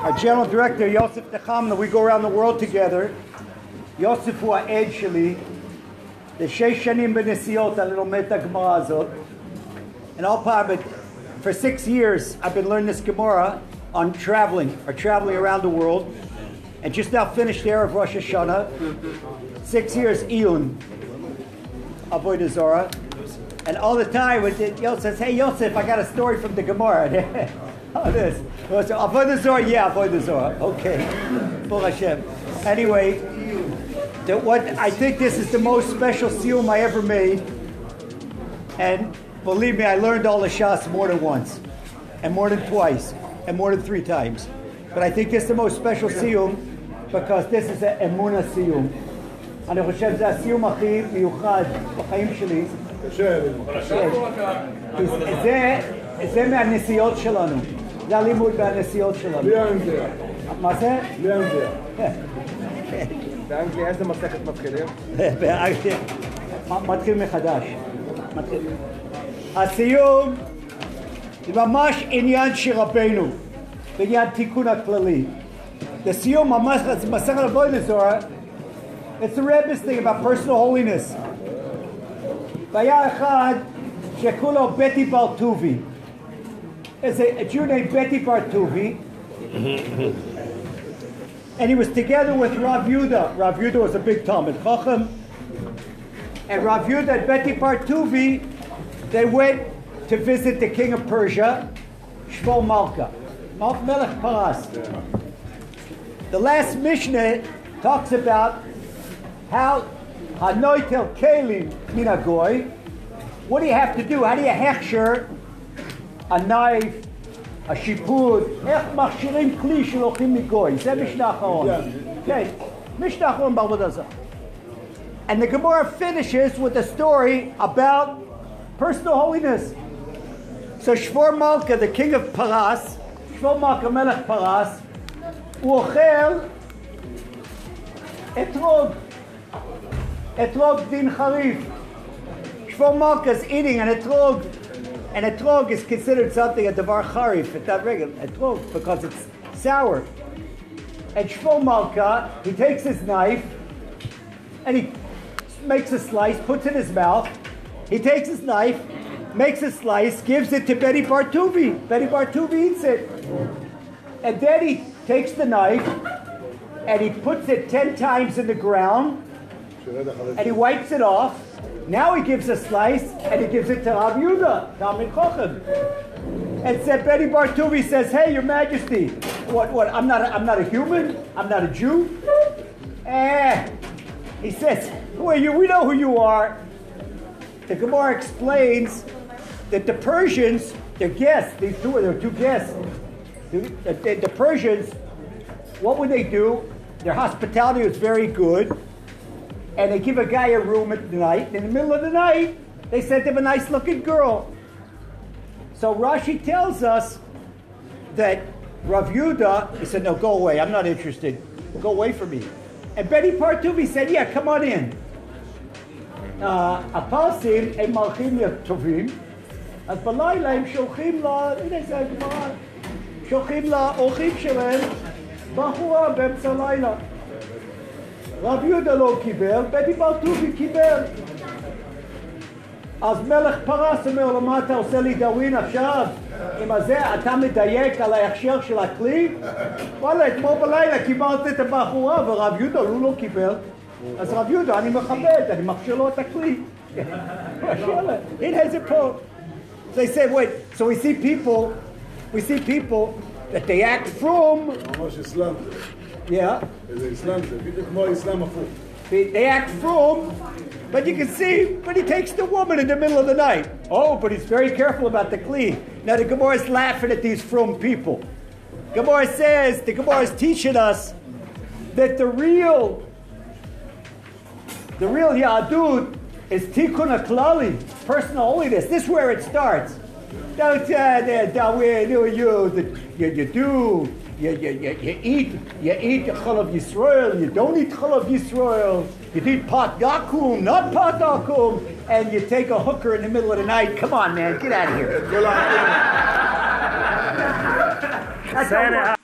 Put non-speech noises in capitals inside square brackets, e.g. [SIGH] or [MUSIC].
our general director, Yosef Techamna, we go around the world together. Yosef who העד שלי, the שנים בנסיעות על לומד little הגמרא הזאת. And all time, for six years, I've been learning this Gemara on traveling, or traveling around the world. And just now finished there of Rosh Hashanah. Six years, Iyun, Avodah Zarah, And all the time, with it, Yosef says, hey, Yosef, I got a story from the Gemara. [LAUGHS] Oh, How this? So Avodah Zarah, yeah, Avodah Zarah. Okay, Bor Hashem. Anyway, the, what I think this is the most special siyum I ever made, and believe me, I learned all the Shas more than once, and more than twice, and more than three times. But I think this is the most special siyum because this is an emuna siyum. אני חושב שזה הסיום הכי מיוחד בחיים שלי. זה, זה מהנסיעות שלנו. זה הלימוד מהנסיעות שלנו. בלי האנגליה. מה זה? בלי האנגליה. באנגליה איזה מסכת מתחילים? באנגליה. מתחיל מחדש. הסיום זה ממש עניין של רבנו, בעניין תיקון הכללי. לסיום ממש, מסכת אבוידע זוהר, it's the Rebbe's thing about personal holiness. והיה אחד שכולו בטי ברטובי. There's a, a Jew named Bati bar Tuvi, and he was together with Rav Yudah. Rav Yudah was a big Talmid Chacham, and Rav Yudah and Bati bar Tuvi, they went to visit the king of Persia, Shvor Malka, Malk Melech Paras. The last Mishnah talks about how Hanoitel Kelim Minagoy. What do you have to do? How do you hechsher a knife, a שיפוד, איך מכשירים כלי שלוקחים מגוי, זה משנה האחרון. כן, משנה האחרון בעבודה הזאת. And the Gemara finishes with a story about personal holiness. So Shvor Malka, the king of Paras, Shvor Malka Melech Paras, הוא אוכל אתרוג, אתרוג דין חריף. Shvor Malka is eating an etrog, and a etrog is considered something a it's not regular, etrog, because it's sour. And Shvor Malka, he takes his knife, and he makes a slice, puts it in his mouth. He takes his knife, makes a slice, gives it to Bati bar Tuvi. Betty Bartuvi eats it. And then he takes the knife, and he puts it ten times in the ground, and he wipes it off. Now he gives a slice and he gives it to Rav Yudah, Talmid Chochem. And said Bati bar Tuvi says, "Hey, Your Majesty, what? What? I'm not. A, I'm not a human. I'm not a Jew." Eh. He says, "Who are you? We know who you are." The Gemara explains that the Persians, their guests, these two, were two guests. The, the, the Persians, what would they do? Their hospitality was very good and they give a guy a room at night. In the middle of the night, they sent him a nice looking girl. So Rashi tells us that Rav Yehuda he said, No, go away. I'm not interested. Go away from me. And Bati bar Tuvi said, Yeah, come on in. הפרסים הם מלכים טובים, אז בלילה הם שולחים ל... הנה זה הגמרא, שולחים לאורחים שלהם בחורה באמצע הלילה. רב יהודה לא קיבל, בית ברטובי קיבל. אז מלך פרס אומר לו, מה אתה עושה לי דאווין עכשיו? עם הזה אתה מדייק על ההכשר של הכלי? וואלה, אתמול בלילה קיבלת את הבחורה ורב יהודה הוא לא קיבל. אז רב יהודה, אני מכבד, אני מכשיר לו את הכלי. הנה זה פה. They say, wait, so we see people, we see people that they act from. Yeah. They, they act from, but you can see, but he takes the woman in the middle of the night. Oh, but he's very careful about the kli. Now the Gemara is laughing at these from people. Gemara says, the Gemara is teaching us that the real, the real Yadud is tikkun haklali, personal holiness. This is where it starts. Don't uh, don't you, you, you, you do, you, you, you, you eat, you eat chalav Yisrael, you don't eat chalav Yisrael, you eat pot yakum, not pot yakum, and you take a hooker in the middle of the night. Come on, man, get out of here. That's